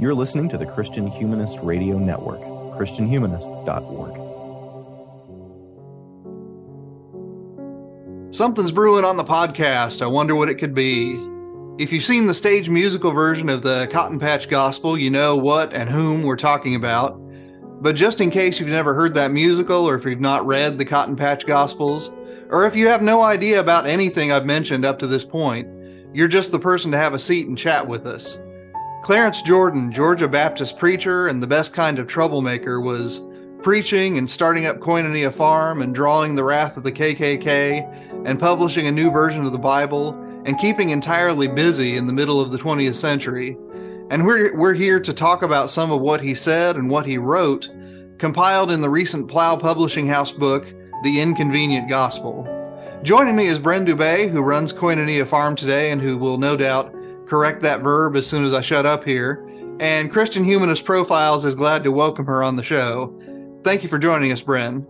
You're listening to the Christian Humanist Radio Network, ChristianHumanist.org. Something's brewing on the podcast. I wonder what it could be. If you've seen the stage musical version of the Cotton Patch Gospel, you know what and whom we're talking about. But just in case you've never heard that musical, or if you've not read the Cotton Patch Gospels, or if you have no idea about anything I've mentioned up to this point, you're just the person to have a seat and chat with us. Clarence Jordan, Georgia Baptist preacher and the best kind of troublemaker, was preaching and starting up Koinonia Farm and drawing the wrath of the KKK and publishing a new version of the Bible and keeping entirely busy in the middle of the 20th century. And we're, we're here to talk about some of what he said and what he wrote, compiled in the recent Plough Publishing House book, The Inconvenient Gospel. Joining me is Bren Dubay, who runs Koinonia Farm today and who will no doubt correct that verb as soon as I shut up here. And Christian Humanist Profiles is glad to welcome her on the show. Thank you for joining us, Bren.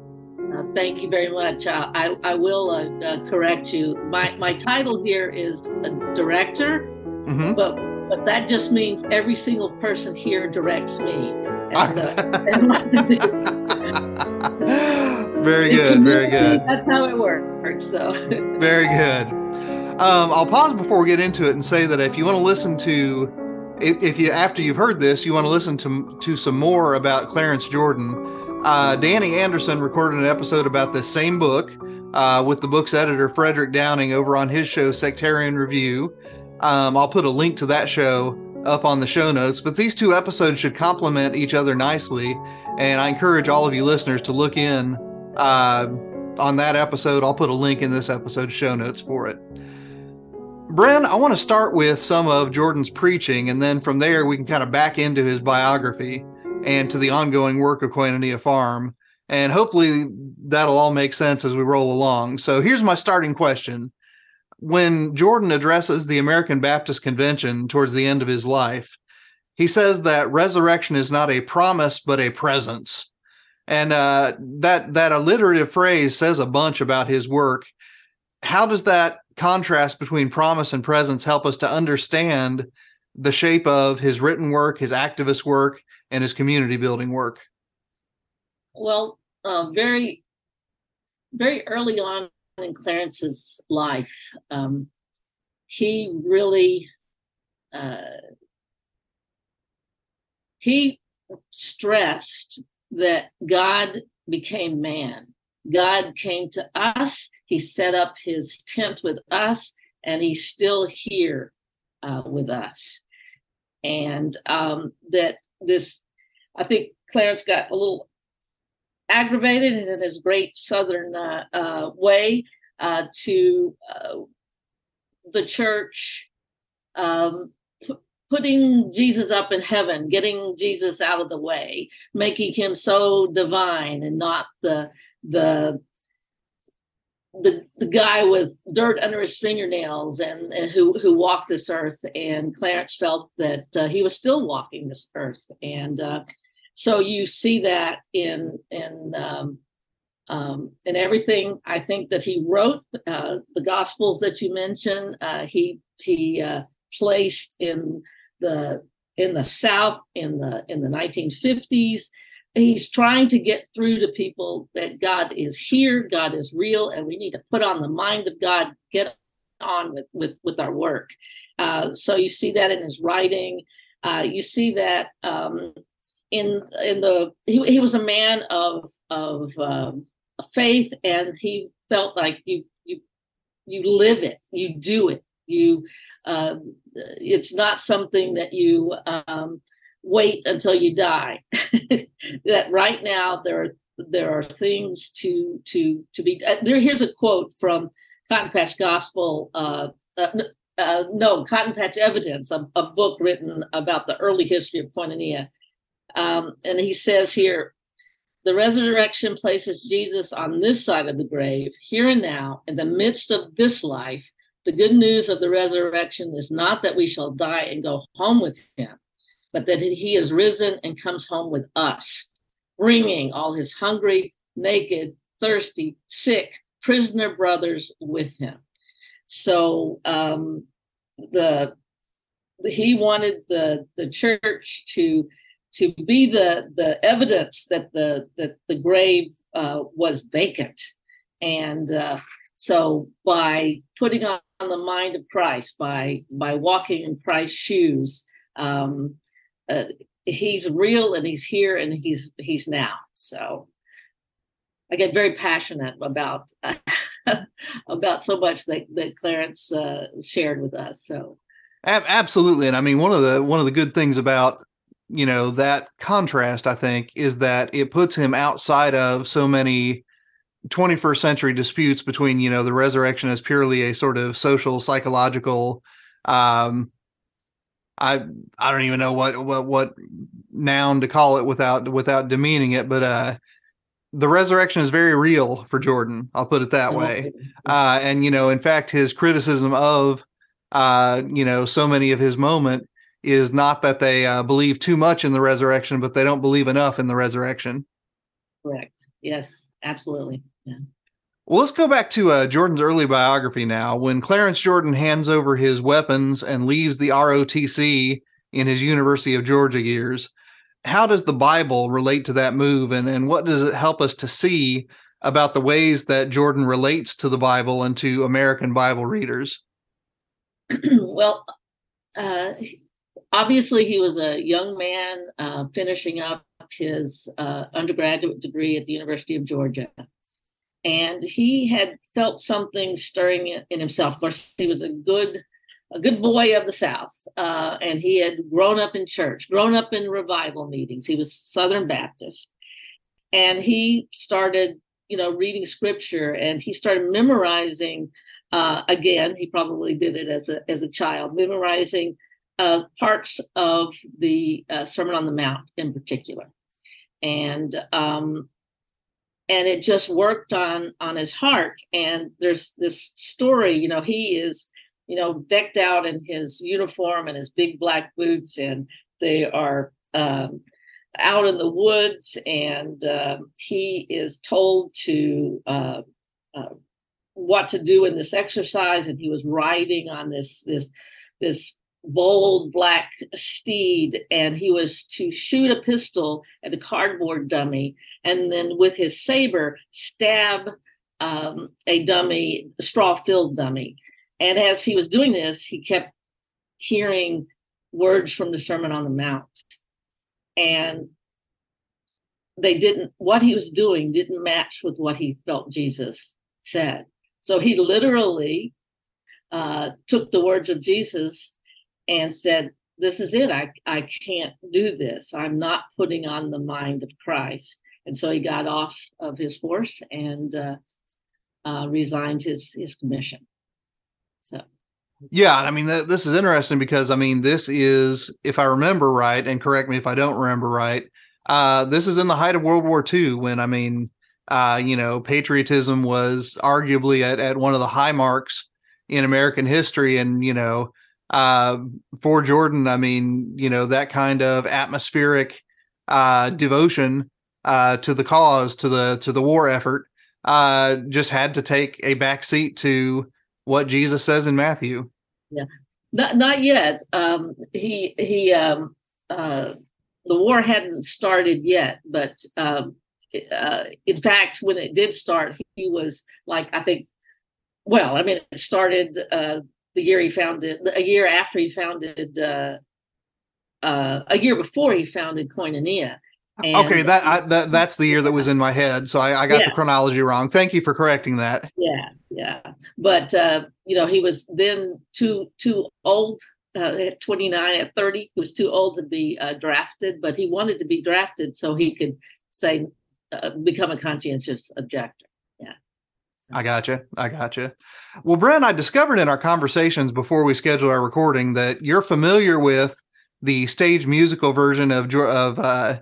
Uh, thank you very much. Uh, I, I will uh, uh correct you. My, my title here is a director, mm-hmm. but, but that just means every single person here directs me. Very good, very good. That's how it works. So very good. Um, I'll pause before we get into it and say that if you want to listen to, if, if you after you've heard this, you want to listen to to some more about Clarence Jordan. Uh, Danny Anderson recorded an episode about this same book uh, with the book's editor Frederick Downing over on his show Sectarian Review. Um, I'll put a link to that show up on the show notes. But these two episodes should complement each other nicely, and I encourage all of you listeners to look in uh, on that episode. I'll put a link in this episode's show notes for it. Bren, I want to start with some of Jordan's preaching, and then from there we can kind of back into his biography and to the ongoing work of Koinonia Farm. And hopefully that'll all make sense as we roll along. So here's my starting question. When Jordan addresses the American Baptist Convention towards the end of his life, he says that resurrection is not a promise, but a presence. And uh, that that alliterative phrase says a bunch about his work. How does that contrast between promise and presence help us to understand the shape of his written work, his activist work, and his community building work? Well, uh, very, very early on in Clarence's life, um, he really uh, he stressed that God became man God came to us. He set up his tent with us, and he's still here uh, with us. And um, that this, I think Clarence got a little aggravated in his great Southern uh, uh, way uh, to uh, the church um, putting Jesus up in heaven, getting Jesus out of the way, making him so divine and not the the the the guy with dirt under his fingernails and, and who who walked this earth and Clarence felt that uh, he was still walking this earth and uh, so you see that in in um, um, in everything I think that he wrote uh, the gospels that you mentioned uh, he he uh, placed in the in the South in the in the 1950s. He's trying to get through to people that God is here, God is real, and we need to put on the mind of God, get on with with with our work. Uh, so you see that in his writing. Uh, you see that um, in in the he, he was a man of of um, faith, and he felt like you you you live it, you do it, you uh, it's not something that you um, wait until you die. that right now there are there are things to to to be. Uh, there, here's a quote from Cotton Patch Gospel. Uh, uh, uh, no, Cotton Patch Evidence, a, a, book written about the early history of Koinonia. Um, and he says here, the resurrection places Jesus on this side of the grave, here and now, in the midst of this life, the good news of the resurrection is not that we shall die and go home with him, but that he is risen and comes home with us, bringing all his hungry, naked, thirsty, sick, prisoner brothers with him. So um, the he wanted the the church to to be the the evidence that the that the grave uh, was vacant, and uh, so by putting on the mind of Christ, by by walking in Christ's shoes, um, uh, he's real and he's here and he's he's now. So I get very passionate about about so much that that Clarence uh, shared with us. So absolutely, and I mean one of the one of the good things about you know that contrast I think is that it puts him outside of so many 21st century disputes between you know the resurrection as purely a sort of social psychological um i i don't even know what what what noun to call it without without demeaning it but uh the resurrection is very real for jordan i'll put it that way uh and you know in fact his criticism of uh you know so many of his moment is not that they uh, believe too much in the resurrection but they don't believe enough in the resurrection correct yes absolutely. Yeah. Well, let's go back to uh, Jordan's early biography now. When Clarence Jordan hands over his weapons and leaves the ROTC in his University of Georgia years, how does the Bible relate to that move, and, and what does it help us to see about the ways that Jordan relates to the Bible and to American Bible readers? well, uh, obviously, he was a young man uh, finishing up his uh, undergraduate degree at the University of Georgia. And he had felt something stirring in himself. Of course, he was a good, a good boy of the South, uh, and he had grown up in church, grown up in revival meetings. He was Southern Baptist, and he started, you know, reading scripture, and he started memorizing. Uh, again, he probably did it as a as a child, memorizing uh, parts of the uh, Sermon on the Mount in particular and um, and it just worked on on his heart. And there's this story, you know, he is you know decked out in his uniform and his big black boots, and they are. Um, out in the woods, and uh, he is told to uh, uh, what to do in this exercise, and he was riding on this this this bold black steed and he was to shoot a pistol at a cardboard dummy and then with his saber stab um, a dummy straw filled dummy. And as he was doing this he kept hearing words from the sermon on the mount. And they didn't what he was doing didn't match with what he felt jesus said. So he literally uh, took the words of jesus and said, This is it. I, I can't do this. I'm not putting on the mind of Christ. And so he got off of his horse and uh, uh, resigned his, his commission. So. Yeah, I mean th- this is interesting because I mean this is, if I remember right, and correct me if I don't remember right, uh, this is in the height of World War II when I mean, uh, you know, patriotism was arguably at, at one of the high marks in American history, and you know, uh, for Jordan, I mean, you know, that kind of atmospheric uh, devotion uh, to the cause, to the to the war effort, uh, just had to take a backseat to what Jesus says in Matthew. Yeah, not not yet. Um, he he. Um, uh, the war hadn't started yet, but um, uh, in fact, when it did start, he was like I think. Well, I mean, it started uh, the year he founded, a year after he founded, uh, uh, a year before he founded Koinonia. And, okay, that, I, that that's the year that was in my head, so I, I got yeah. the chronology wrong. Thank you for correcting that. Yeah, yeah, but uh, you know he was then too too old uh, at 29 at 30 he was too old to be uh, drafted but he wanted to be drafted so he could say uh, become a conscientious objector I gotcha. I gotcha. Well, Brent, I discovered in our conversations before we schedule our recording that you're familiar with the stage musical version of of uh,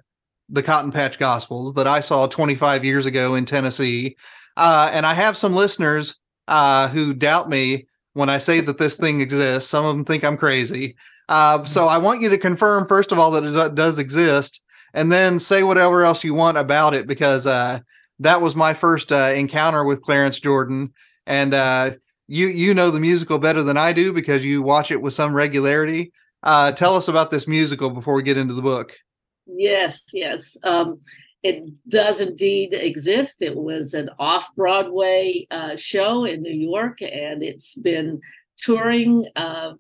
the Cotton Patch Gospels that I saw 25 years ago in Tennessee, uh, and I have some listeners uh, who doubt me when I say that this thing exists. Some of them think I'm crazy. Uh, so I want you to confirm first of all that it does exist, and then say whatever else you want about it because uh, that was my first uh, encounter with Clarence Jordan, and uh, you you know the musical better than I do because you watch it with some regularity. Uh, tell us about this musical before we get into the book. Yes, yes. Um, it does indeed exist. It was an off Broadway uh, show in New York, and it's been touring uh,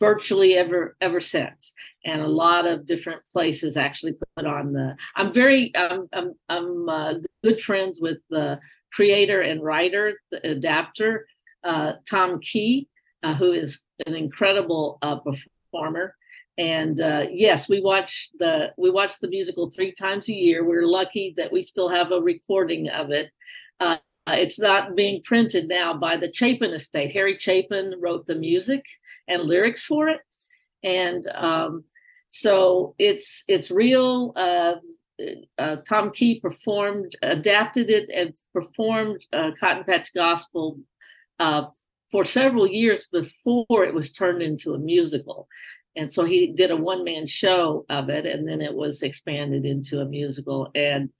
virtually ever ever since. And a lot of different places actually put on the. I'm very I'm I'm, I'm uh, good friends with the creator and writer, the adapter, uh, Tom Key, uh, who is an incredible uh, performer and uh, yes we watch the we watch the musical three times a year we're lucky that we still have a recording of it uh, it's not being printed now by the chapin estate. Harry chapin wrote the music and lyrics for it. And um, so it's it's real. Uh, uh tom key performed adapted it and performed uh, cotton patch gospel uh, for several years before it was turned into a musical. And so he did a one man show of it and then it was expanded into a musical. And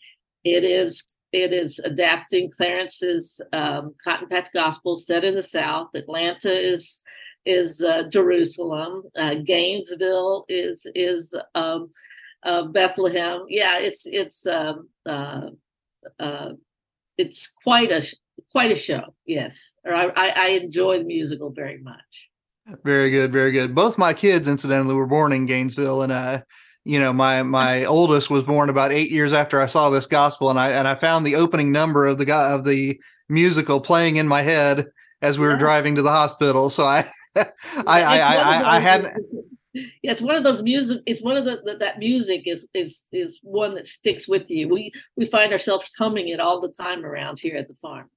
it is it is adapting clarence's um, cotton patch gospel set in the south. Atlanta is is uh, jerusalem. Uh, gainesville is is um, uh, bethlehem. Yeah it's it's um, uh, uh, it's quite a quite a show. Yes. Or I, I enjoy the musical very much. Very good, very good. Both my kids, incidentally, were born in Gainesville, and uh, you know, my my oldest was born about eight years after I saw this gospel, and I and I found the opening number of the guy of the musical playing in my head as we were yeah. driving to the hospital. So I, I, I, I, I, I had. Yeah, it's one of those music. It's one of the, the, that music is is is one that sticks with you. We we find ourselves humming it all the time around here at the farm.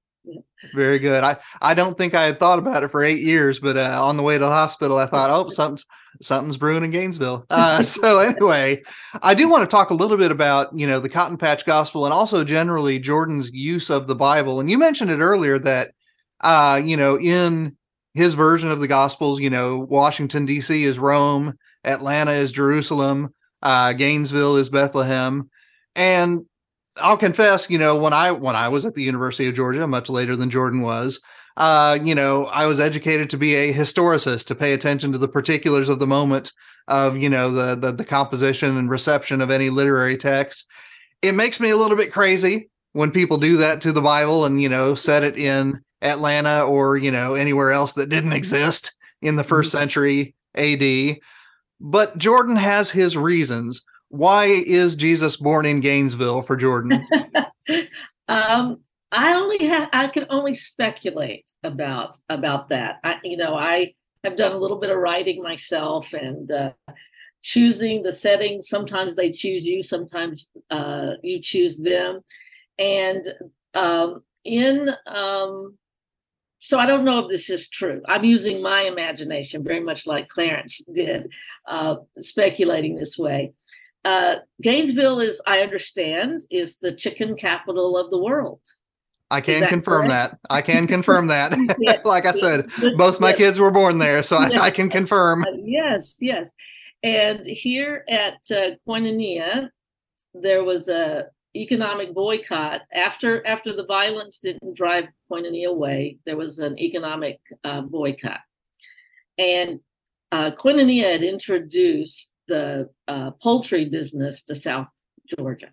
Very good. I, I don't think I had thought about it for eight years, but uh, on the way to the hospital, I thought, oh, something's something's brewing in Gainesville. Uh, so anyway, I do want to talk a little bit about you know the Cotton Patch Gospel and also generally Jordan's use of the Bible. And you mentioned it earlier that uh, you know in his version of the Gospels, you know Washington D.C. is Rome, Atlanta is Jerusalem, uh, Gainesville is Bethlehem, and I'll confess, you know, when I when I was at the University of Georgia, much later than Jordan was, uh, you know, I was educated to be a historicist, to pay attention to the particulars of the moment of, you know, the the, the composition and reception of any literary text. It makes me a little bit crazy when people do that to the Bible and, you know, set it in Atlanta or, you know, anywhere else that didn't exist in the 1st mm-hmm. century AD. But Jordan has his reasons why is Jesus born in Gainesville for Jordan? um, I only have I can only speculate about about that. I, you know, I have done a little bit of writing myself and uh, choosing the settings. Sometimes they choose you, sometimes uh, you choose them, and um, in um, so I don't know if this is true. I'm using my imagination very much like Clarence did, uh, speculating this way. Uh, Gainesville is, I understand, is the chicken capital of the world. I can confirm correct? that. I can confirm that. like I said, both my yes. kids were born there, so. I, I, can confirm. Uh, yes, yes. And here at uh, Koinonia, there was a economic boycott after after the violence didn't drive Koinonia away. There was an economic uh, boycott, and uh, Koinonia had introduced the uh, poultry business to South Georgia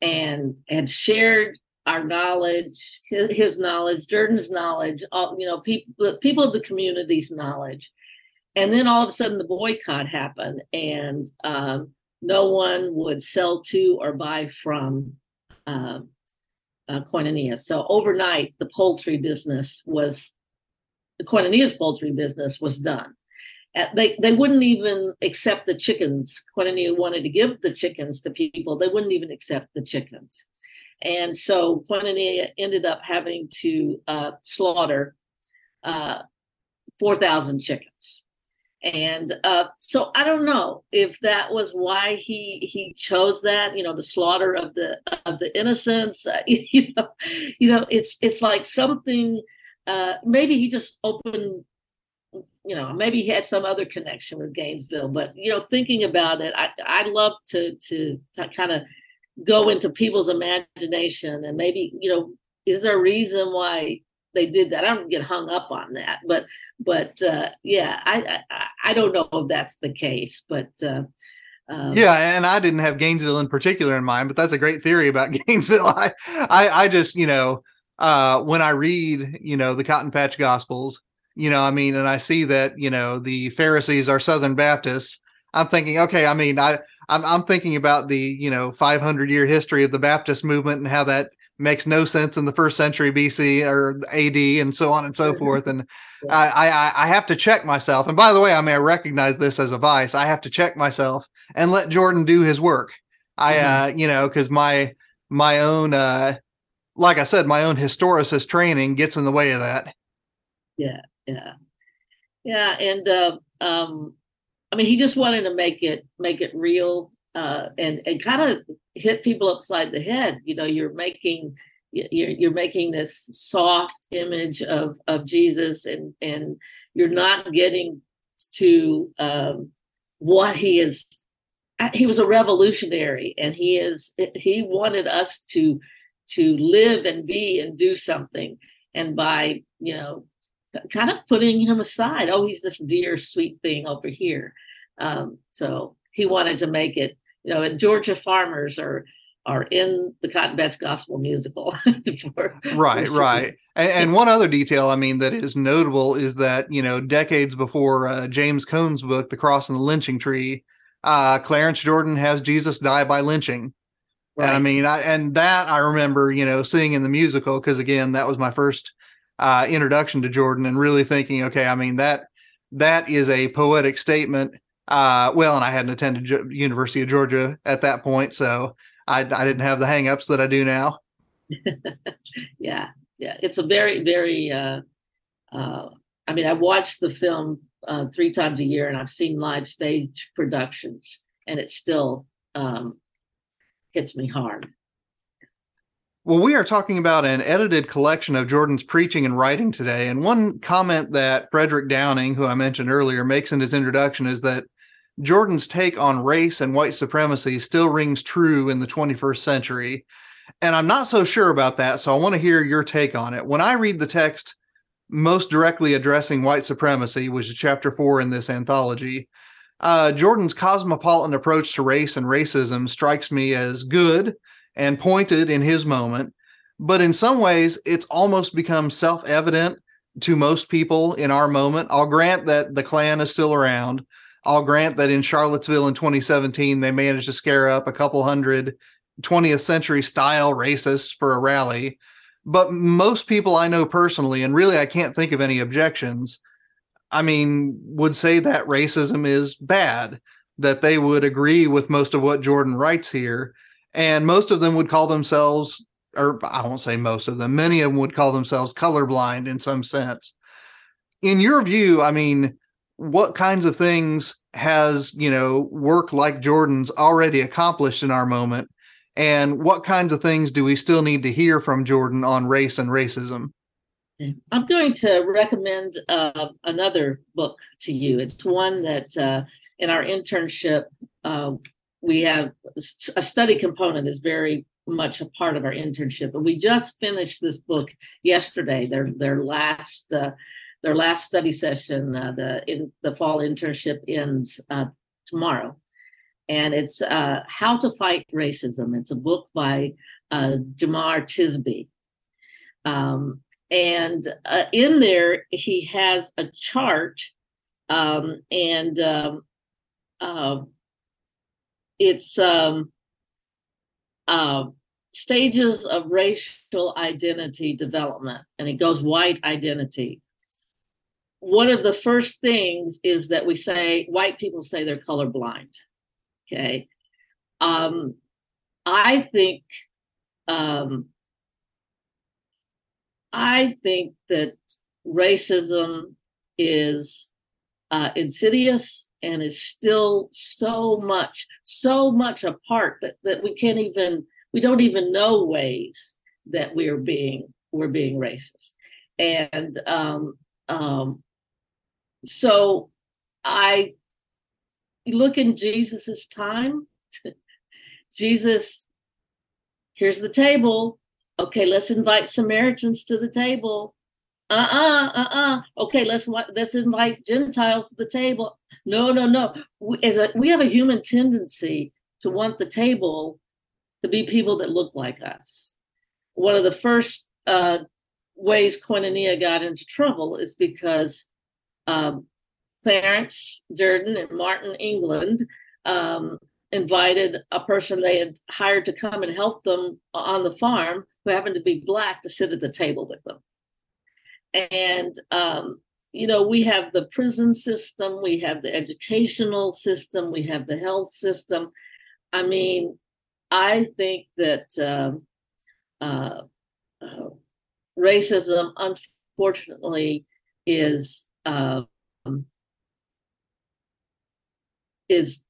and had shared our knowledge, his, his knowledge, Jordan's knowledge, all, you know, people, the people of the community's knowledge. And then all of a sudden the boycott happened and um, no one would sell to or buy from uh, uh, Koinonia. So overnight, the poultry business was, the Koinonia's poultry business was done they they wouldn't even accept the chickens. Koinonia wanted to give the chickens to people. They wouldn't even accept the chickens, and so Koinonia ended up having to uh, slaughter uh, four thousand chickens. And uh, so I don't know if that was why he he chose that. You know, the slaughter of the of the innocents. you know, you know, it's it's like something. Uh, maybe he just opened you know, maybe he had some other connection with Gainesville, but you know, thinking about it, I I love to to, to kind of go into people's imagination and maybe you know, is there a reason why they did that. I don't get hung up on that, but but uh, yeah, I, I, I don't know if that's the case, but uh, um, yeah, and I didn't have Gainesville in particular in mind, but that's a great theory about Gainesville. I I, I just you know uh, when I read you know the Cotton Patch Gospels, you know I mean, and I see that you know the Pharisees are Southern Baptists. I'm thinking, okay, I mean, I I'm, I'm thinking about the you know 500 year history of the Baptist movement and how that makes no sense in the first century BC or AD and so on and so forth. And yeah. I, I, I have to check myself. And by the way, I may recognize this as a vice. I have to check myself and let Jordan do his work. I, mm-hmm. uh, you know, because my my own, uh, like I said, my own historicist training gets in the way of that. Yeah, yeah, yeah, and uh, um, I mean, he just wanted to make it make it real uh, and and kind of hit people upside the head. You know, you're making you're you're making this soft image of of Jesus, and and you're not getting to um, what he is. He was a revolutionary, and he is he wanted us to to live and be and do something. And by you know, kind of putting him aside, oh, he's this dear, sweet thing over here. Um, so he wanted to make it you know, and Georgia farmers are are in the Cotton Patch Gospel musical. for, right, right. And, and, one other detail, I mean, that is notable is that you know, decades before uh, James Cone's book, The Cross and the Lynching Tree, uh, Clarence Jordan has Jesus die by lynching. Right. And I mean, I, and that I remember, you know, seeing in the musical because again, that was my first uh, introduction to Jordan, and really thinking, okay, I mean that that is a poetic statement uh, well, and I hadn't attended University of Georgia at that point, so I, I didn't have the hangups that I do now. yeah, yeah, it's a very, very. Uh, uh, I mean, I watched the film uh, three times a year, and I've seen live stage productions, and it still um, hits me hard. Well, we are talking about an edited collection of Jordan's preaching and writing today. And one comment that Frederick Downing, who I mentioned earlier, makes in his introduction is that Jordan's take on race and white supremacy still rings true in the 21st century. And I'm not so sure about that. So I want to hear your take on it. When I read the text most directly addressing white supremacy, which is chapter four in this anthology, uh, Jordan's cosmopolitan approach to race and racism strikes me as good and pointed in his moment. But in some ways, it's almost become self evident to most people in our moment. I'll grant that the Klan is still around I'll grant that in Charlottesville in 2017, they managed to scare up a couple hundred 20th century style racists for a rally. But most people I know personally, and really I can't think of any objections, I mean, would say that racism is bad, that they would agree with most of what Jordan writes here. And most of them would call themselves, or I won't say most of them, many of them would call themselves colorblind in some sense. In your view, I mean, what kinds of things has you know work like jordan's already accomplished in our moment? And what kinds of things do we still need to hear from jordan on race and racism? I'm going to recommend uh, another book to you. It's one that uh, in our internship uh, we have a study component is very much a part of our internship and we just finished this book yesterday their their last uh, their last study session, uh, the in the fall internship ends uh, tomorrow, and it's uh, How to Fight Racism. It's a book by uh, Jemar Tisby, um, and uh, in there he has a chart, um, and um, it's um, uh, stages of racial identity development, and it goes white identity one of the first things is that we say white people say they're colorblind. Okay. Um, I think um, I think that racism is uh, insidious and is still so much, so much apart that, that we can't even, we don't even know ways that we're being, we're being racist. And um, um, so I look in Jesus's time. Jesus, here's the table. Okay, let's invite Samaritans to the table. Uh-uh uh-uh. Okay let's let's invite gentiles to the table. No no no. We, as a, we have a human tendency to want the table to be people that look like us. One of the first uh, ways koinonia got into trouble is because um, clarence jordan and martin england um, invited a person they had hired to come and help them on the farm who happened to be black to sit at the table with them and um, you know we have the prison system we have the educational system we have the health system. I mean i think that um, uh, uh, racism unfortunately is um, is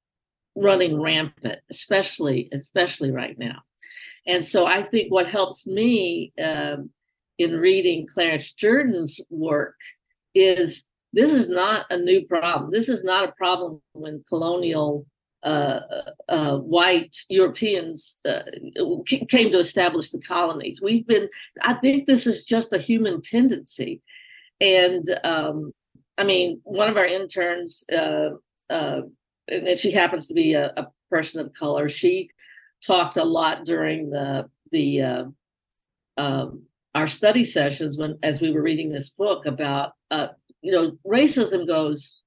running rampant especially especially right now. And so i think what helps me um, in reading Clarence Jordan's work is this is not a new problem. This is not a problem when colonial uh, uh, white Europeans uh, came to establish the colonies. We've been, I think this is just a human tendency. And um, I mean, one of our interns, uh, uh, and she happens to be a, a, person of color, she talked a lot during the, the, uh, um, our study sessions when as we were reading this book about uh, you know racism goes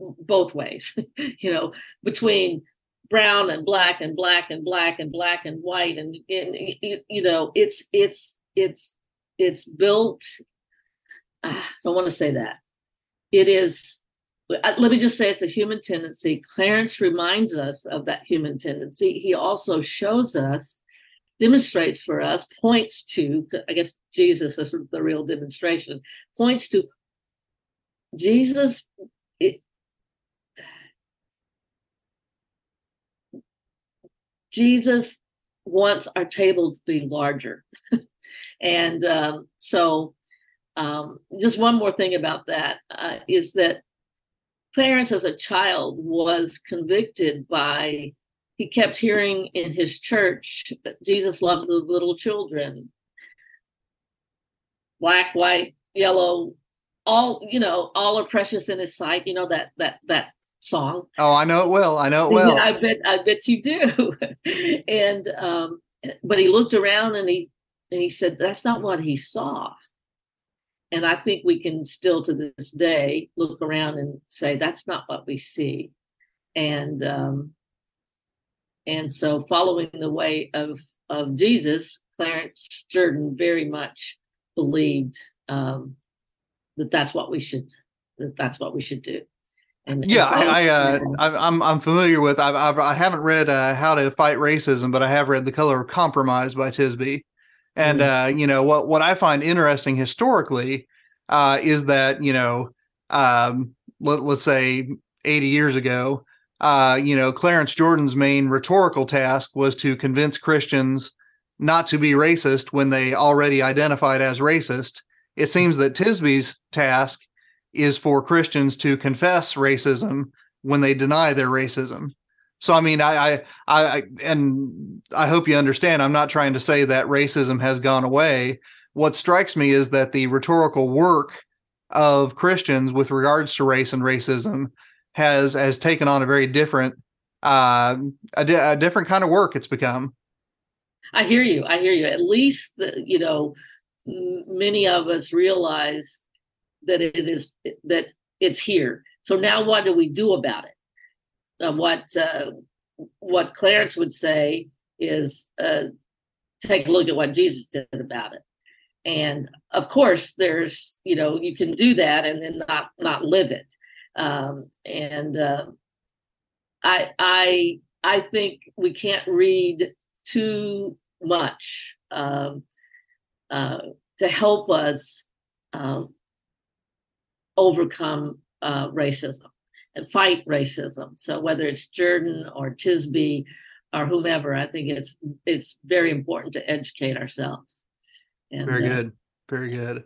both ways you know between brown and black and black and black and black and white and, and you know it's it's it's it's built ah, i don't want to say that. It is uh, let me just say it's a human tendency. Clarence reminds us of that human tendency. He also shows us demonstrates for us, points to, I guess Jesus is the real demonstration, points to Jesus. It, Jesus wants our table to be larger. and um, so, um, just one more thing about that uh, is that Clarence, as a child, was convicted by he kept hearing in his church jesus loves the little children. Black white yellow all you know all are precious in his sight you know that that that song. Oh i know it well i know it well i bet i bet you do. And um but he looked around and he and he said that's not what he saw. And i think we can still to this day look around and say that's not what we see. And um and so, following the way of, of Jesus, Clarence Jordan very much believed um, that that's what we should that that's what we should do. And, yeah, and I, I uh, I'm I'm familiar with. I've, I've I haven't read uh, How to Fight Racism, but I have read The Color of Compromise by Tisby. And mm-hmm. uh, you know what what I find interesting historically uh, is that you know um, let, let's say 80 years ago, uh, you know, Clarence Jordan's main rhetorical task was to convince Christians not to be racist when they already identified as racist. It seems that Tisby's task is for Christians to confess racism when they deny their racism. So I mean, I, I, I, and I hope you understand. I'm not trying to say that racism has gone away. What strikes me is that the rhetorical work of Christians with regards to race and racism has has taken on a very different uh, a, a different kind of work it's become. I hear you i hear you. At least the, you know many of us realize that it is that it's here. So now what do we do about it? Uh, what uh, what clarence would say is uh, take a look at what jesus did about it. And of course there's you know you can do that and then not not live it um, and uh, I I I think we can't read too much um, uh, to help us um, overcome uh, racism and fight racism. So whether it's Jordan or Tisby or whomever, I think it's it's very important to educate ourselves. And, very uh, good. Very good.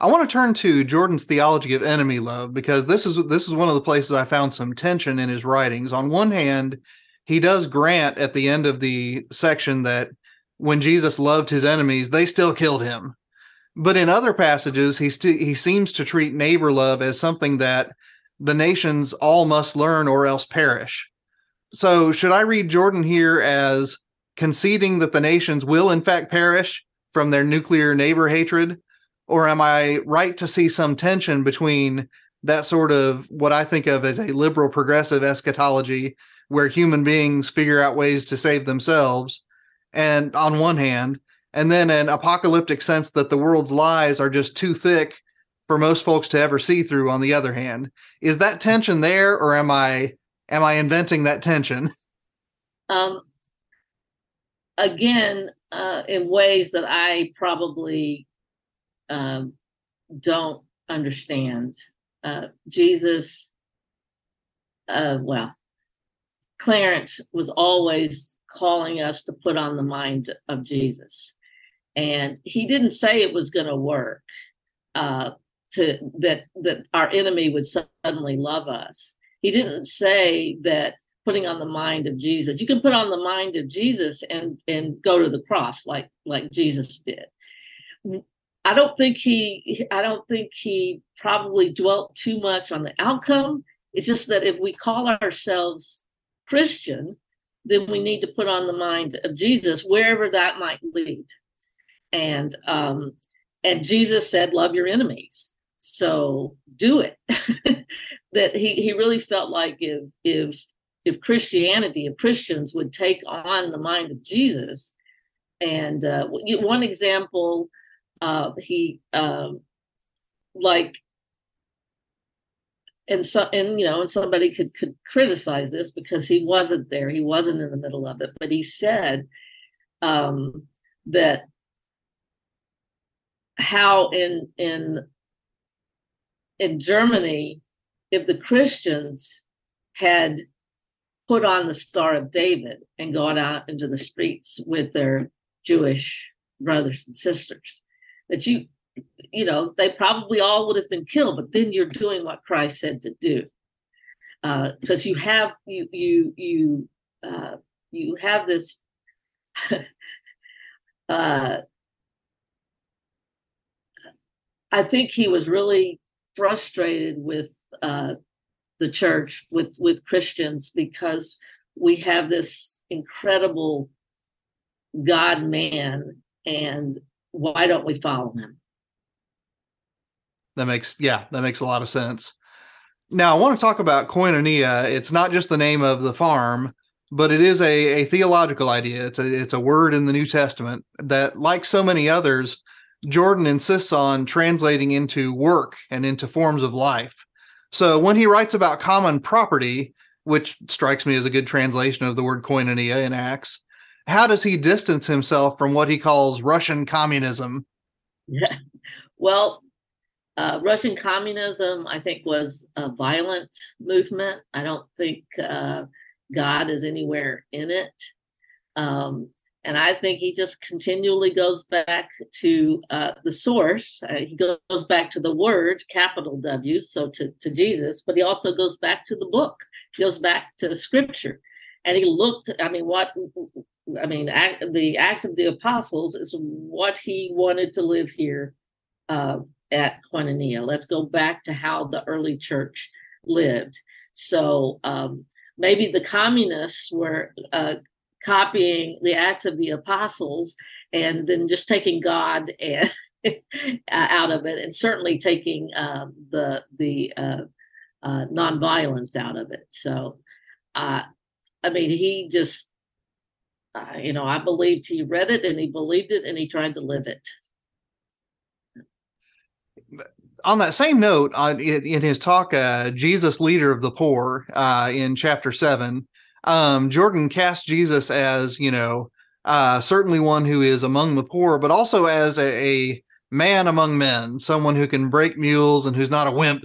I want to turn to Jordan's theology of enemy love because this is this is one of the places I found some tension in his writings. On one hand, he does grant at the end of the section that when Jesus loved his enemies, they still killed him. But in other passages, he st- he seems to treat neighbor love as something that the nations all must learn or else perish. So, should I read Jordan here as conceding that the nations will in fact perish from their nuclear neighbor hatred? Or am I right to see some tension between that sort of what I think of as a liberal progressive eschatology where human beings figure out ways to save themselves and on one hand and then an apocalyptic sense that the world's lies are just too thick for most folks to ever see through on the other hand is that tension there or am i am i inventing that tension um again uh in ways that i probably um don't understand uh jesus uh well clarence was always calling us to put on the mind of jesus and he didn't say it was going to work uh, to that that our enemy would suddenly love us. He didn't say that putting on the mind of Jesus. You can put on the mind of Jesus and and go to the cross like like Jesus did. I don't think he I don't think he probably dwelt too much on the outcome. It's just that if we call ourselves Christian, then we need to put on the mind of Jesus wherever that might lead and um, and Jesus said, "Love your enemies." So do it. that he he really felt like if if if Christianity, if Christians would take on the mind of Jesus, and uh, one example, uh, he um, like and so and you know and somebody could could criticize this because he wasn't there he wasn't in the middle of it but he said um that how in in in Germany, if the Christians had put on the Star of David and gone out into the streets with their Jewish brothers and sisters, that you you know they probably all would have been killed. But then you're doing what Christ said to do, because uh, you have you you you uh, you have this. uh, I think he was really frustrated with uh, the church, with with Christians, because we have this incredible God man, and why don't we follow him? That makes yeah, that makes a lot of sense. Now I want to talk about koinonia. It's not just the name of the farm, but it is a, a theological idea. It's a it's a word in the New Testament that, like so many others, Jordan insists on translating into work and into forms of life. So when he writes about common property, which strikes me as a good translation of the word koinonia in Acts, how does he distance himself from what he calls Russian communism? Yeah. Well, uh, Russian communism, I think, was a violent movement. I don't think uh, God is anywhere in it. Um, and I think he just continually goes back to uh, the source. Uh, he goes back to the word, capital W, so to, to Jesus, but he also goes back to the book. He goes back to scripture. And he looked, I mean, what, I mean, act, the Acts of the Apostles is what he wanted to live here uh, at Koinonia. Let's go back to how the early church lived. So um, maybe the communists were uh, copying the Acts of the Apostles and then just taking God and, out of it, and certainly taking um, the the uh, uh, nonviolence out of it. So, uh, I mean, he just, uh, you know, I believed he read it and he believed it and he tried to live it. On that same note, uh, in, in his talk, uh, Jesus, leader of the poor, uh, in chapter seven, um, Jordan cast Jesus as, you know, uh, certainly one who is among the poor, but also as a, a man among men, someone who can break mules and who's not a wimp.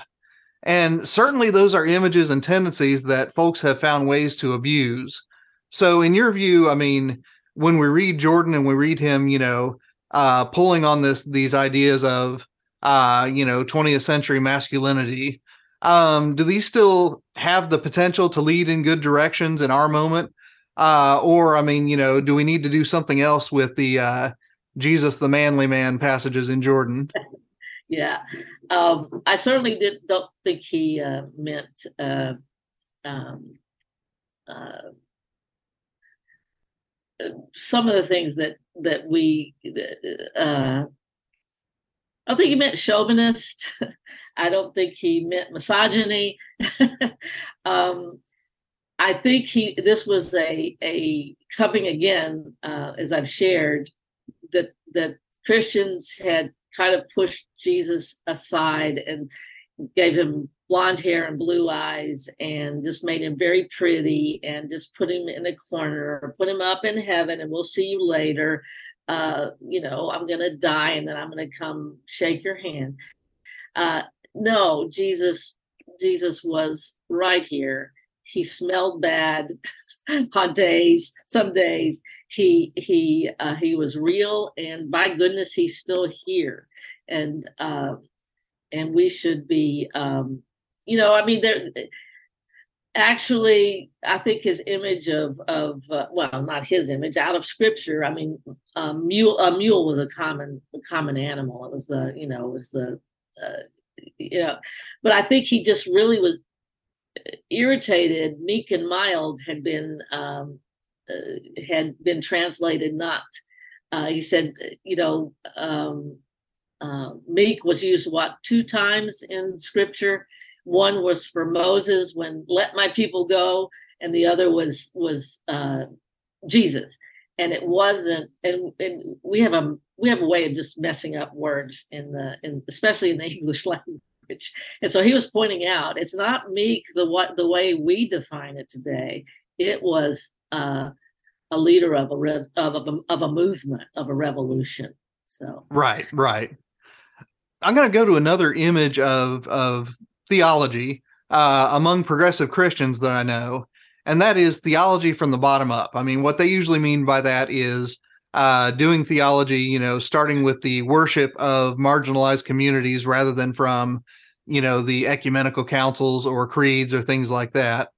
And certainly those are images and tendencies that folks have found ways to abuse. So, in your view, I mean, when we read Jordan and we read him, you know, uh, pulling on this these ideas of, uh, you know, 20th century masculinity, um, do these still have the potential to lead in good directions in our moment? Uh, or I mean, you know, do we need to do something else with the uh, Jesus the manly man passages in Jordan. yeah, um, I certainly did don't think he uh, meant uh, um, uh, some of the things that that we uh, I don't think he meant chauvinist. I don't think he meant misogyny. um, I think he this was a a coming again, uh, as I've shared, that that Christians had kind of pushed Jesus aside and gave him blonde hair and blue eyes and just made him very pretty and just put him in a corner or put him up in heaven and we'll see you later uh, you know i'm going to die and then i'm going to come shake your hand. Uh, no jesus jesus was right here. He smelled bad on days some days. He he uh, he was real and by goodness he's still here. And uh, and we should be um, you know i mean there actually i think his image of of uh, well not his image out of scripture i mean a mule a mule was a common a common animal. It was the you know it was the uh, you know but i think he just really was irritated meek and mild had been um, uh, had been translated not uh, he said you know um, uh, meek was used what two times in scripture one was for moses when let my people go and the other was was uh, jesus. And it wasn't and, and we have a we have a way of just messing up words in the in especially in the english language. And so he was pointing out it's not meek the what the way we define it today. It was uh, a leader of a res, of a, of a movement of a revolution so. Right right. I'm going to go to another image of of theology uh, among progressive Christians that I know, and that is theology from the bottom up. I mean, what they usually mean by that is uh, doing theology, you know, starting with the worship of marginalized communities rather than from, you know, the ecumenical councils or creeds or things like that.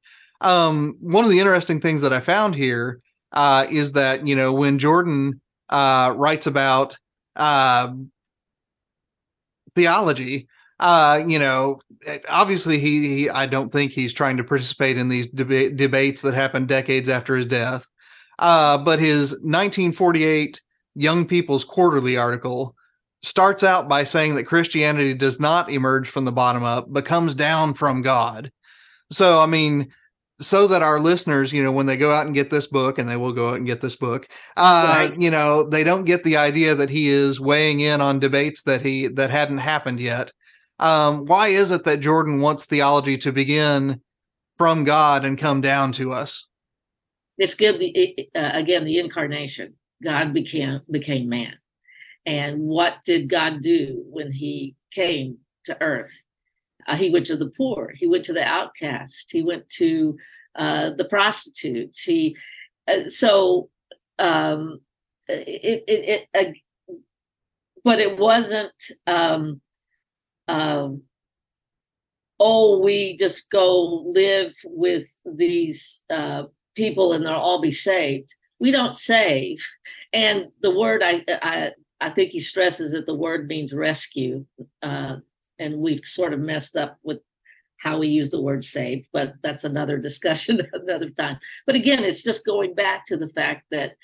Um, one of the interesting things that I found here uh, is that you know when Jordan uh, writes about uh, theology uh you know obviously he, he i don't think he's trying to participate in these deba- debates that happened decades after his death uh but his 1948 young people's quarterly article starts out by saying that christianity does not emerge from the bottom up but comes down from god so i mean so that our listeners, you know, when they go out and get this book, and they will go out and get this book, uh, right. you know, they don't get the idea that he is weighing in on debates that he that hadn't happened yet. Um, why is it that Jordan wants theology to begin from God and come down to us? It's good. The, uh, again, the incarnation. God became became man, and what did God do when He came to Earth? Uh, he went to the poor. He went to the outcast. He went to uh, the prostitutes. He uh, so um, it it, it uh, but it wasn't. Um, um, oh, we just go live with these uh, people and they'll all be saved. We don't save, and the word I I I think he stresses that the word means rescue. Uh, and we've sort of messed up with how we use the word saved, but that's another discussion another time. But again, it's just going back to the fact that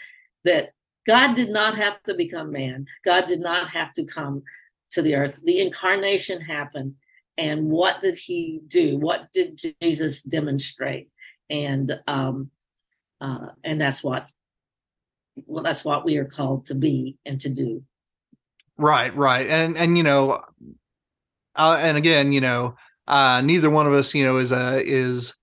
that God did not have to become man. God did not have to come to the earth. The incarnation happened. And what did he do? What did Jesus demonstrate? And um, uh, and that's what well, that's what we are called to be and to do. Right, right. And and you know, uh, and again, you know, uh, neither one of us, you know, is uh, is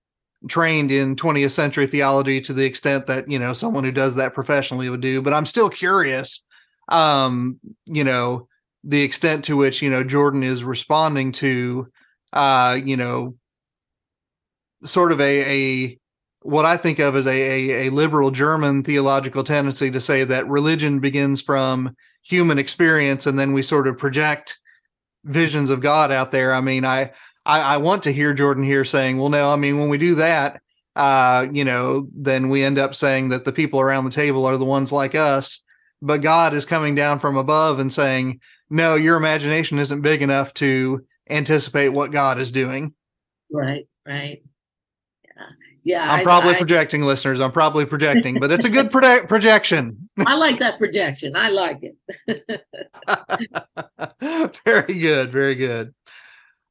trained in 20th century theology to the extent that you know someone who does that professionally would do. But I'm still curious, um, you know, the extent to which you know Jordan is responding to, uh, you know, sort of a a what I think of as a, a, a liberal German theological tendency to say that religion begins from human experience and then we sort of project visions of God out there. I mean, I, I, I want to hear Jordan here saying, well, no, I mean, when we do that, uh, you know, then we end up saying that the people around the table are the ones like us. but God is coming down from above and saying, "No, your imagination isn't big enough to anticipate what God is doing." Right, right. Yeah. Yeah. I'm I- probably I- projecting, listeners. I'm probably projecting, but it's a good proje- projection. I like that projection. I like it. very good, very good.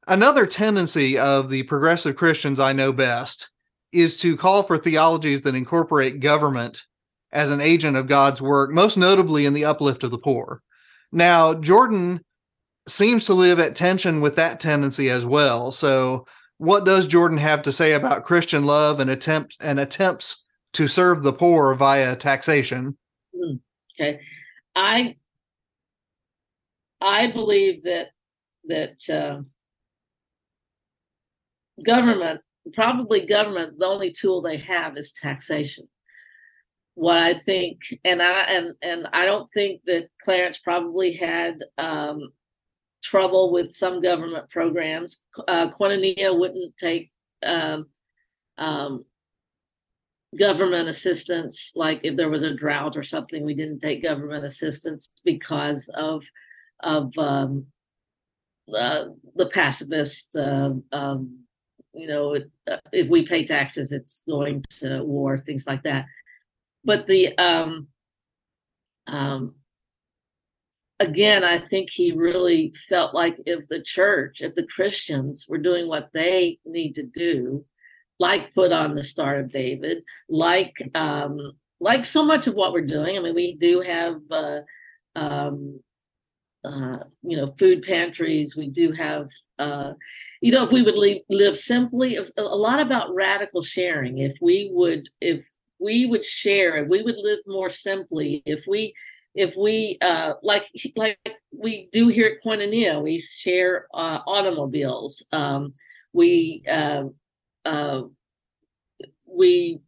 Another tendency of the progressive Christians I know best is to call for theologies that incorporate government as an agent of God's work, most notably in the uplift of the poor. Now, Jordan seems to live at tension with that tendency as well. So, what does Jordan have to say about Christian love and attempt and attempts to serve the poor via taxation? Okay. I I believe that that uh, government, probably government, the only tool they have is taxation. What I think, and I and and I don't think that Clarence probably had um, trouble with some government programs. Uh, Koinonia wouldn't take um, um, government assistance like if there was a drought or something we didn't take government assistance because of of um, uh, the pacifist uh, um, you know uh, if we pay taxes it's going to war things like that but the um, um, again i think he really felt like if the church if the christians were doing what they need to do like put on the Star of David, like um, like so much of what we're doing. I mean, we do have uh, um, uh, you know food pantries. We do have uh, you know if we would live, live simply, it's a lot about radical sharing. If we would if we would share, if we would live more simply, if we if we uh, like like we do here at Koinonia, we share uh, automobiles. Um, we uh, uh, we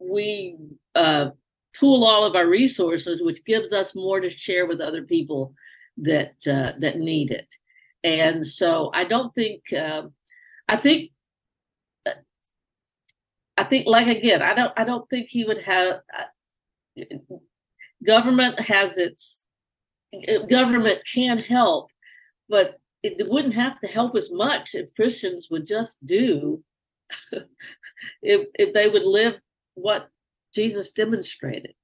we uh, pool all of our resources, which gives us more to share with other people that uh, that need it. And so I don't think uh, I think I think like again I don't I don't think he would have uh, government has its government can help, but it wouldn't have to help as much if Christians would just do if if they would live what Jesus demonstrated.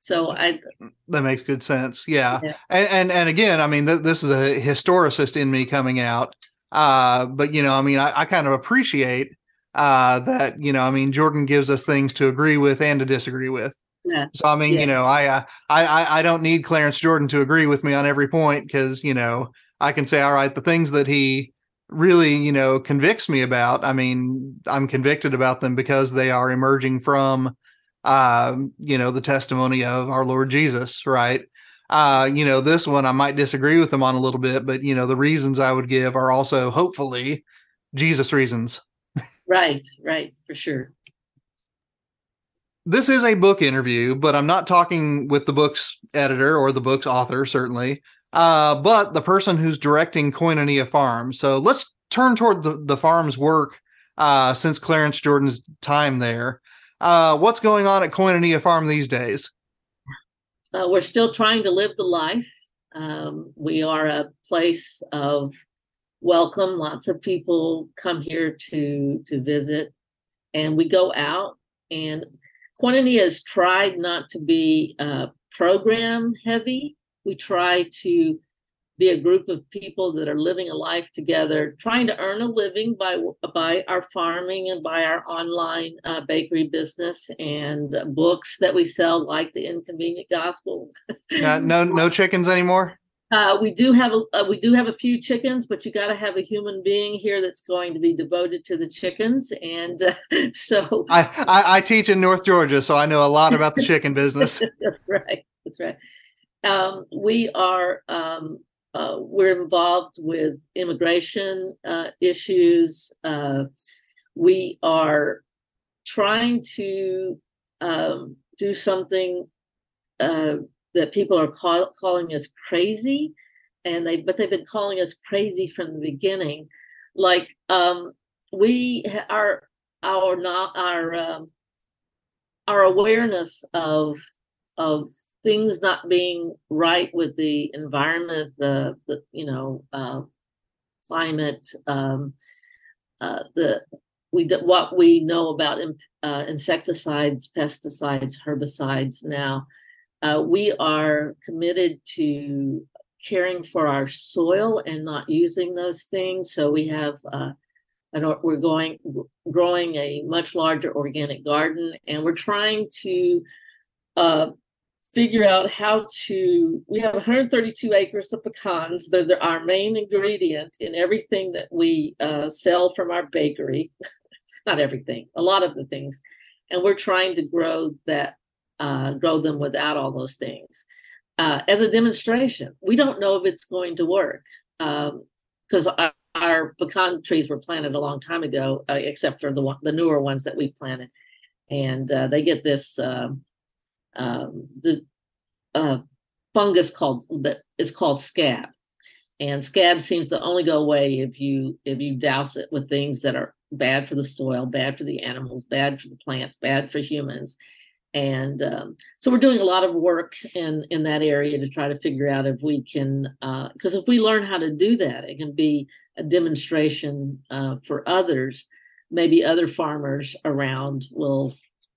So I That makes good sense. Yeah. Yeah. And, and and again, I mean, th- this is a historicist in me coming out. Uh, but you know, I mean, I, I kind of appreciate uh that, you know, I mean, Jordan gives us things to agree with and to disagree with. Yeah. So I mean, Yeah. you know, I, uh, I I I don't need Clarence Jordan to agree with me on every point because you know I can say, all right, the things that he really you know convicts me about. I mean, I'm convicted about them because they are emerging from um, you know, the testimony of our Lord Jesus, right? Uh, you know, this one I might disagree with him on a little bit, but you know, the reasons I would give are also hopefully Jesus reasons. Right, right, for sure. This is a book interview, but I'm not talking with the book's editor or the book's author, certainly, uh, but the person who's directing Koinonia Farm. So let's turn toward the, the farm's work uh, since Clarence Jordan's time there. Uh, what's going on at Koinonia Farm these days? Uh, we're still trying to live the life. Um, we are a place of welcome. Lots of people come here to to visit, and we go out. And Koinonia has tried not to be uh, program heavy. We try to be a group of people that are living a life together, trying to earn a living by by our farming and by our online uh, bakery business and uh, books that we sell, like the Inconvenient Gospel. Uh, no, no chickens anymore. Uh, we do have a uh, we do have a few chickens, but you got to have a human being here that's going to be devoted to the chickens, and uh, so I, I I teach in North Georgia, so I know a lot about the chicken business. that's right. That's right. Um, we are um, uh, we're involved with immigration uh, issues. Uh, we are trying to um, do something uh, that people are call, calling us crazy, and they but they've been calling us crazy from the beginning. Like um, we our our not our um, our awareness of of things not being right with the environment, the, the you know, uh, climate, um, uh, the we what we know about uh, insecticides, pesticides, herbicides now. Uh, we are committed to caring for our soil and not using those things. So we have uh, an, we're going growing a much larger organic garden, and we're trying to uh, figure out how to. We have 132 acres of pecans. They're, they're our main ingredient in everything that we uh, sell from our bakery. Not everything, a lot of the things, and we're trying to grow that, uh, grow them without all those things. Uh, as a demonstration, we don't know if it's going to work because um, our, our, pecan trees were planted a long time ago, uh, except for the the newer ones that we planted, and uh, they get this um, um, the uh, fungus called that is called scab, and scab seems to only go away if you if you douse it with things that are bad for the soil, bad for the animals, bad for the plants, bad for humans. And um, so we're doing a lot of work in in that area to try to figure out if we can, because uh, if we learn how to do that, it can be a demonstration uh, for others. Maybe other farmers around will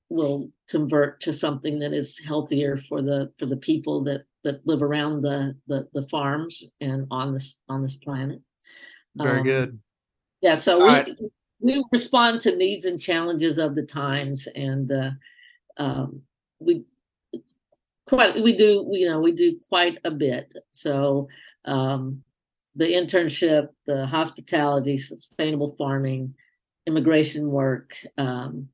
will convert to something that is healthier for the for the people that that live around the the, the farms and on this on this planet. Very um, good. Yeah, so we right. we respond to needs and challenges of the times, and uh, um, we quite we do you know we do quite a bit. So um, the internship, the hospitality, sustainable farming, immigration work. Um,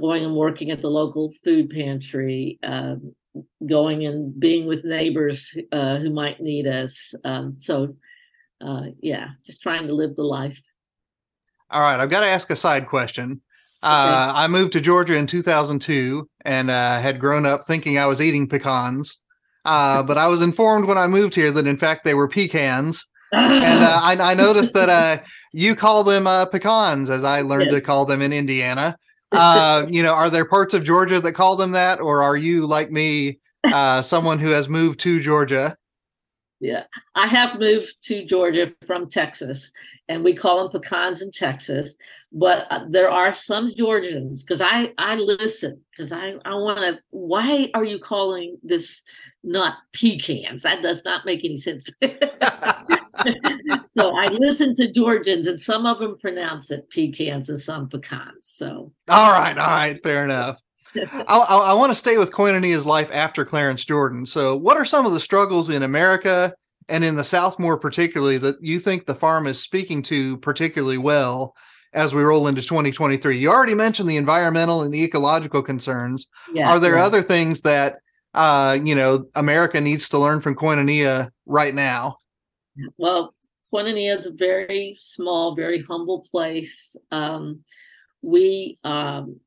going and working at the local food pantry, um, going and being with neighbors uh, who might need us. Um, so, uh, yeah, just trying to live the life. All right, I've got to ask a side question. Uh, I moved to Georgia in 2002 and uh, had grown up thinking I was eating pecans. Uh, but I was informed when I moved here that in fact they were pecans. and uh, I, I, noticed that you call them pecans, as I learned yes. to call them in Indiana uh, you know, are there parts of Georgia that call them that, or are you like me, uh, someone who has moved to Georgia? Yeah, I have moved to Georgia from Texas, and we call them pecans in Texas. But uh, there are some Georgians because I I listen because I I want to. Why are you calling this not pecans? That does not make any sense. so I listen to Georgians, and some of them pronounce it pecans and some pecans. So all right, all right, fair enough. I, I, I want to stay with Koinonia's life after Clarence Jordan. So, what are some of the struggles in America and in the South, more particularly, that you think the farm is speaking to particularly well as we roll into 2023? You already mentioned the environmental and the ecological concerns. Yeah, are there yeah. other things that uh, you know America needs to learn from Koinonia right now? Well, Koinonia is a very small, very humble place. Um, we um,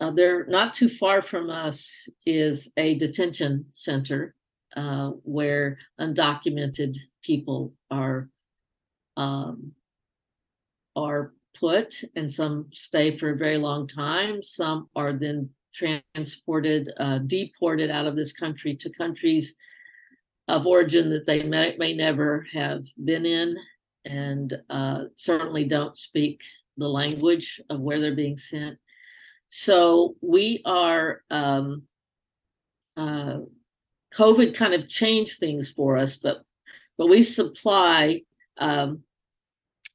uh, there not too far from us is a detention center uh, where undocumented people are um, are put, and some stay for a very long time. Some are then transported, uh, deported out of this country to countries of origin that they may, may never have been in and uh, certainly don't speak the language of where they're being sent. So we are, um, uh, COVID kind of changed things for us, but but we supply. Um,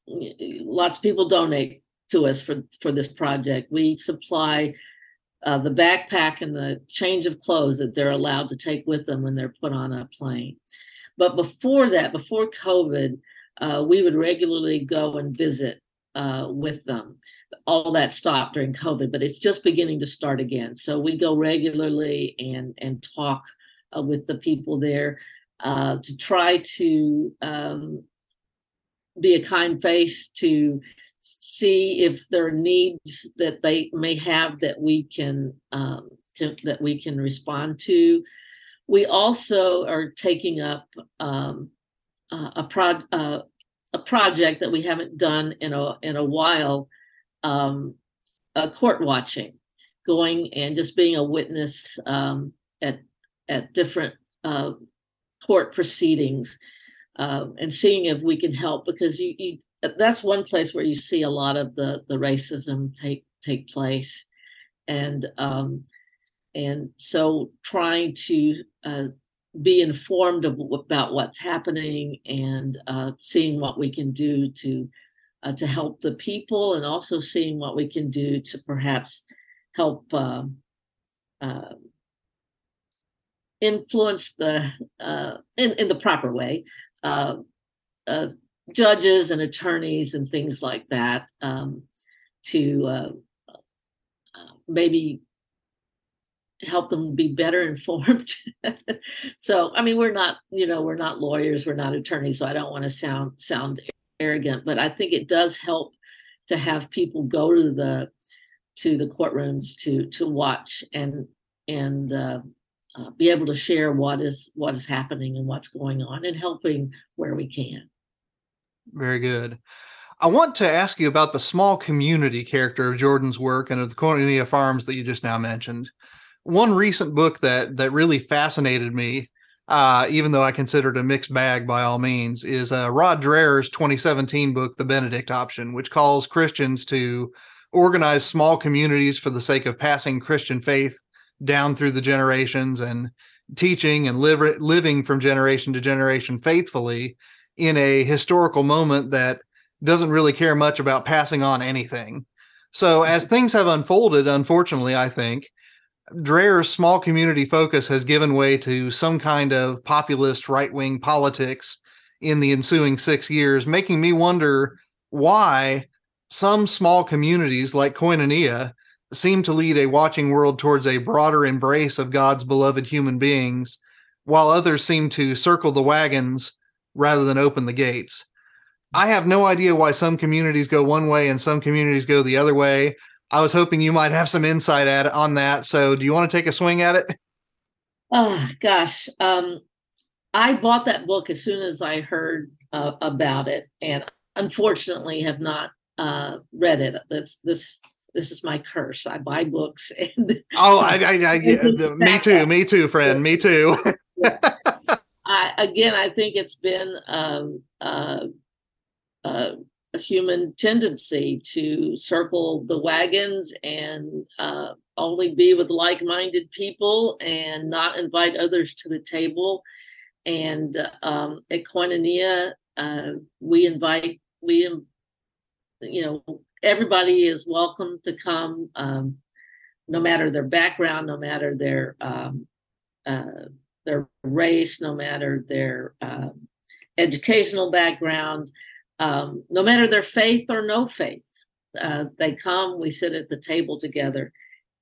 lots of people donate to us for for this project. We supply uh, the backpack and the change of clothes that they're allowed to take with them when they're put on a plane. But before that, before COVID, uh, we would regularly go and visit uh, with them. All that stopped during COVID, but it's just beginning to start again. So we go regularly and and talk uh, with the people there uh, to try to um, be a kind face to see if there are needs that they may have that we can, um, can that we can respond to. We also are taking up um, a pro uh, a project that we haven't done in a in a while, um, court watching, going and just being a witness um, at at different uh, court proceedings uh, and seeing if we can help because you, you that's one place where you see a lot of the the racism take take place. And um and so trying to uh, be informed of, about what's happening and uh, seeing what we can do to uh, to help the people and also seeing what we can do to perhaps help um, uh, influence the uh, in in the proper way uh, uh, judges and attorneys and things like that um, to uh, uh, maybe help them be better informed. so, I mean, we're not, you know, we're not lawyers, we're not attorneys, so I don't want to sound sound arrogant, but I think it does help to have people go to the to the courtrooms to to watch and and uh, uh, be able to share what is what is happening and what's going on and helping where we can. Very good. I want to ask you about the small community character of Jordan's work and of the Koinonia Farms that you just now mentioned. One recent book that that really fascinated me, uh, even though I consider it a mixed bag by all means, is uh, Rod Dreher's 2017 book, The Benedict Option, which calls Christians to organize small communities for the sake of passing Christian faith down through the generations and teaching and live, living from generation to generation faithfully in a historical moment that doesn't really care much about passing on anything. So as things have unfolded, unfortunately, I think Dreher's small community focus has given way to some kind of populist right wing politics in the ensuing six years, making me wonder why some small communities like Koinonia seem to lead a watching world towards a broader embrace of God's beloved human beings, while others seem to circle the wagons rather than open the gates. I have no idea why some communities go one way and some communities go the other way. I was hoping you might have some insight at on that. So, do you want to take a swing at it? Oh gosh, um, I bought that book as soon as I heard uh, about it, and unfortunately have not uh, read it. That's this this is my curse. I buy books and oh, I, I, I me too, me too, friend, me too. I again, I think it's been um, uh, uh, a human tendency to circle the wagons and uh, only be with like-minded people and not invite others to the table. And um, at Koinonia, uh, we invite we you know everybody is welcome to come, um, no matter their background, no matter their um, uh, their race, no matter their um, educational background, um, no matter their faith or no faith. Uh, they come, we sit at the table together,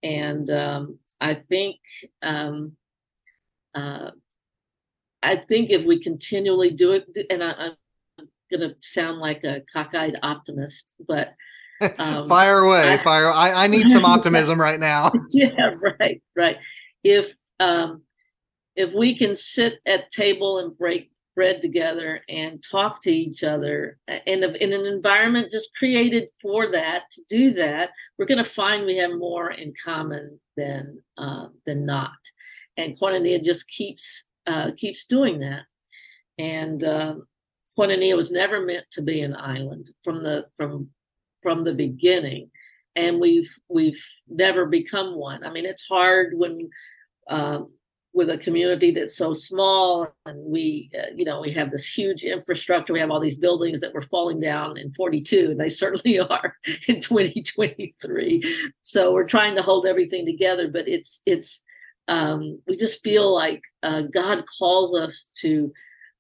and um, I think um, uh, I think if we continually do it, and I, I'm going to sound like a cockeyed optimist, but um, fire away, I, fire. I, I need some optimism right now. yeah, right, right. If um, if we can sit at table and break bread together and talk to each other in, a, in an environment just created for that to do that we're going to find we have more in common than uh, than not. And koinonia just keeps uh, keeps doing that. And uh, koinonia was never meant to be an island from the from from the beginning. And we've we've never become one. I mean it's hard when uh, with a community that's so small and we uh, you know we have this huge infrastructure. We have all these buildings that were falling down in 42 and they certainly are in 2023 so we're trying to hold everything together but it's it's um, we just feel like uh, god calls us to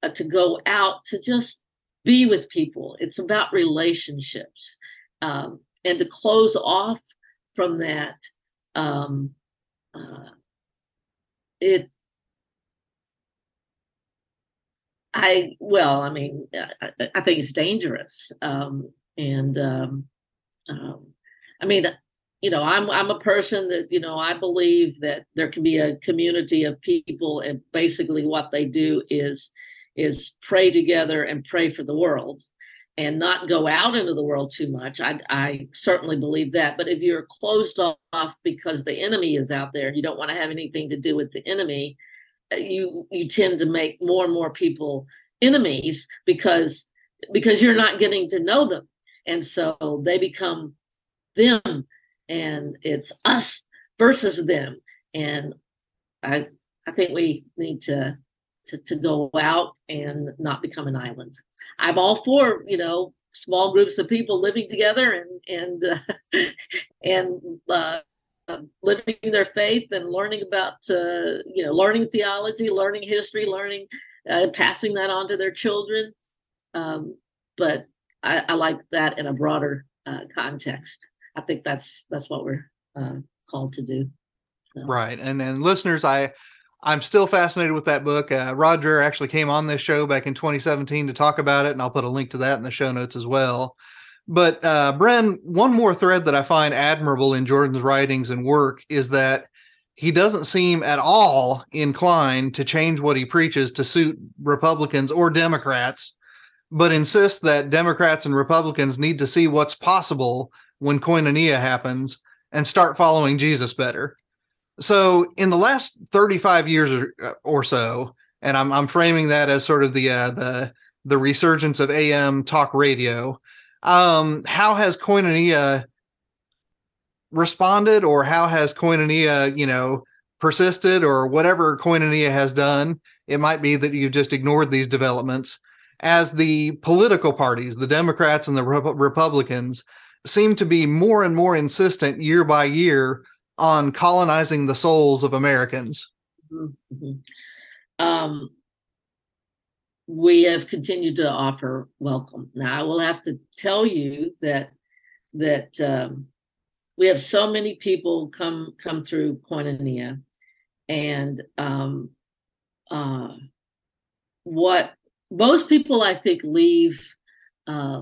uh, to go out to just be with people. It's about relationships um, and to close off from that um, uh, it i well i mean i, I think it's dangerous um, and um, um, i mean you know i'm i'm a person that you know i believe that there can be a community of people and basically what they do is is pray together and pray for the world and not go out into the world too much. I, I certainly believe that. But if you're closed off because the enemy is out there you don't want to have anything to do with the enemy, uh, you you tend to make more and more people enemies because because you're not getting to know them and so they become them and it's us versus them and i i think we need to to, to go out and not become an island. I'm all for you know small groups of people living together and and uh, and uh, living their faith and learning about uh, you know learning theology learning history learning uh, passing that on to their children. Um, but I, I, like that in a broader uh, context. I think that's that's what we're uh, called to do. So. right. And and listeners i i'm still fascinated with that book uh, roger actually came on this show back in 2017 to talk about it and i'll put a link to that in the show notes as well but uh, Bren, one more thread that I find admirable in Jordan's writings and work is that he doesn't seem at all inclined to change what he preaches to suit Republicans or Democrats, but insists that Democrats and Republicans need to see what's possible when koinonia happens and start following Jesus better. So, in the last 35 years or, uh, or so, and I'm, I'm framing that as sort of the uh, the the resurgence of AM talk radio um, how has Koinonia responded, or how has Koinonia, you know, persisted, or whatever Koinonia has done? It might be that you just ignored these developments as the political parties, the Democrats and the Republicans, seem to be more and more insistent year by year on colonizing the souls of Americans. Mm-hmm. Um, we have continued to offer welcome. Now, I will have to tell you that that um, we have so many people come come through Koinonia, and um, uh, what most people I think leave uh,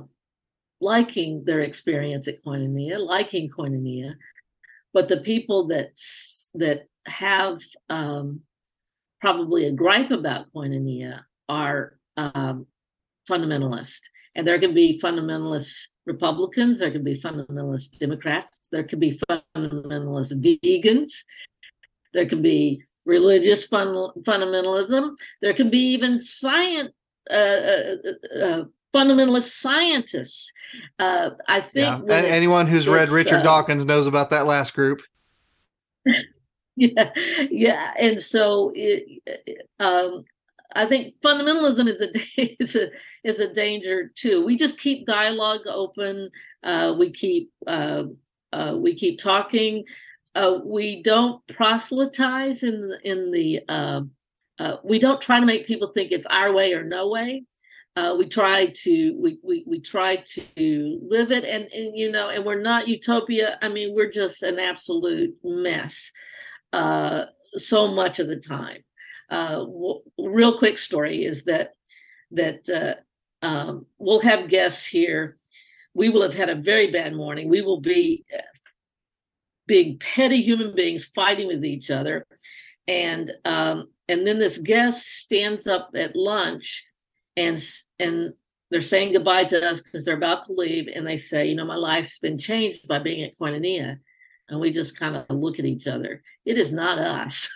liking their experience at Koinonia, liking Koinonia, but the people that that have um, probably a gripe about Koinonia are um, fundamentalist. And there can be fundamentalist Republicans, there can be fundamentalist Democrats, there can be fundamentalist vegans, there can be religious fun- fundamentalism, there can be even science. Uh, uh, uh, uh fundamentalist scientists. Uh, I think yeah. and anyone who's read Richard uh, Dawkins knows about that last group. yeah, yeah, and so it, um, I think fundamentalism is a is a is a danger too. We just keep dialogue open. Uh, we keep uh, uh, we keep talking. Uh, we don't proselytize in in the. Uh, uh, we don't try to make people think it's our way or no way. We try to we, we we try to live it, and and you know, and we're not utopia. I mean, we're just an absolute mess so much of the time uh, w- real quick story is that that uh, um, we'll have guests here. We will have had a very bad morning. We will be uh, big petty human beings fighting with each other, and um, and then this guest stands up at lunch, and and they're saying goodbye to us because they're about to leave, and they say, you know, my life's been changed by being at Koinonia and we just kind of look at each other. It is not us.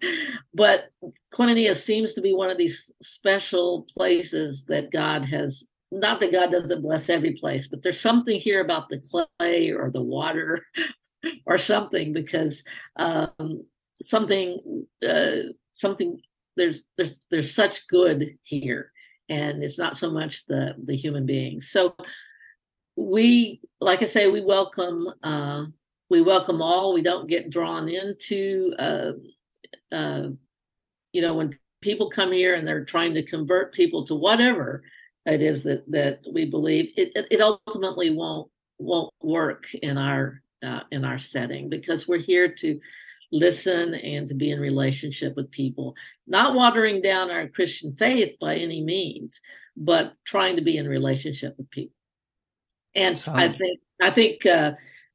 but Koinonia seems to be one of these special places that God has, not that God doesn't bless every place, but there's something here about the clay or the water or something because um, something, uh, something, there's, there's, there's such good here. And it's not so much the, the human beings. So we, like I say, we welcome uh, we welcome all. We don't get drawn into, uh, uh, you know, when people come here and they're trying to convert people to whatever it is that that we believe, it it ultimately won't won't work in our uh, in our setting because we're here to listen and to be in relationship with people, not watering down our Christian faith by any means, but trying to be in relationship with people. And I think I think uh,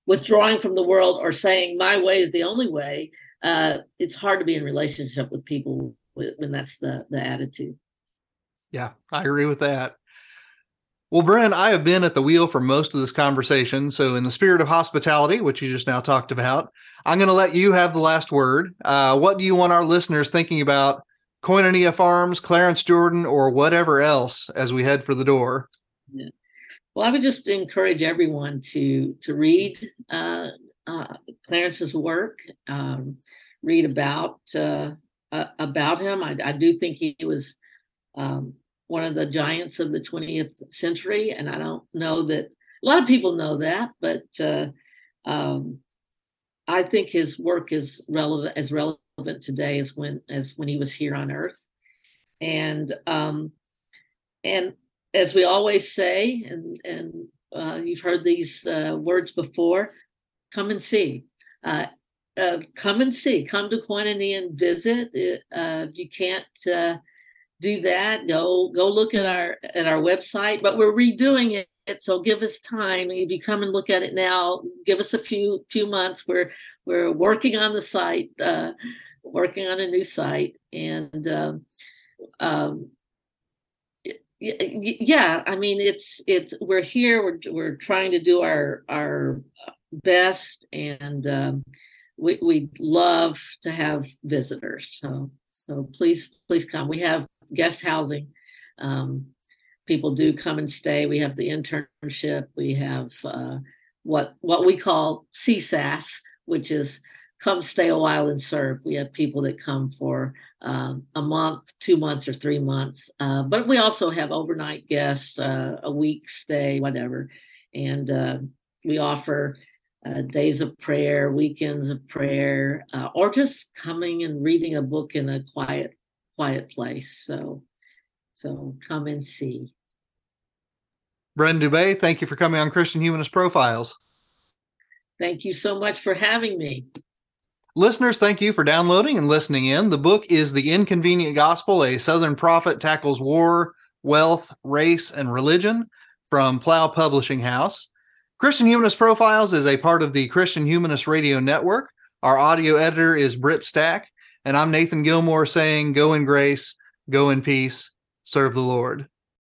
withdrawing from the world or saying my way is the only way, uh, it's hard to be in relationship with people when that's the the attitude. Yeah, I agree with that. Well, Bren, I have been at the wheel for most of this conversation. So, in the spirit of hospitality, which you just now talked about, I'm going to let you have the last word. Uh, what do you want our listeners thinking about Koinonia Farms, Clarence Jordan, or whatever else as we head for the door? Yeah. Well, I would just encourage everyone to to read uh, uh, Clarence's work, um, read about uh, about him. I, I, do think he was um, one of the giants of the 20th century, and I don't know that a lot of people know that, but uh, um, I think his work is relevant as relevant today as when as when he was here on Earth, and um, and as we always say, and and uh, you've heard these uh, words before, come and see. Uh, uh come and see. Come to Koinonia and visit. Uh, you can't do that, go go look at our at our website. But we're redoing it so give us time if you come and look at it now give us a few few months we're we're working on the site uh, working on a new site and um, um, yeah i mean it's it's we're here we're, we're trying to do our our best and um, we we love to have visitors so so please please come we have guest housing um, people do come and stay. We have the internship. We have uh, what what we call CSAS, which is come stay a while and serve. We have people that come for um, a month, two months, or three months. Uh, but we also have overnight guests, uh, a week stay, whatever. And uh, we offer uh, days of prayer, weekends of prayer, uh, or just coming and reading a book in a quiet, quiet place. So, so come and see. Bren Dubay, thank you for coming on Christian Humanist Profiles. Thank you so much for having me. Listeners, thank you for downloading and listening in. The book is The Inconvenient Gospel A Southern Prophet Tackles War, Wealth, Race, and Religion from Plough Publishing House. Christian Humanist Profiles is a part of the Christian Humanist Radio Network. Our audio editor is Britt Stack, and I'm Nathan Gilmour saying, Go in grace, go in peace, serve the Lord.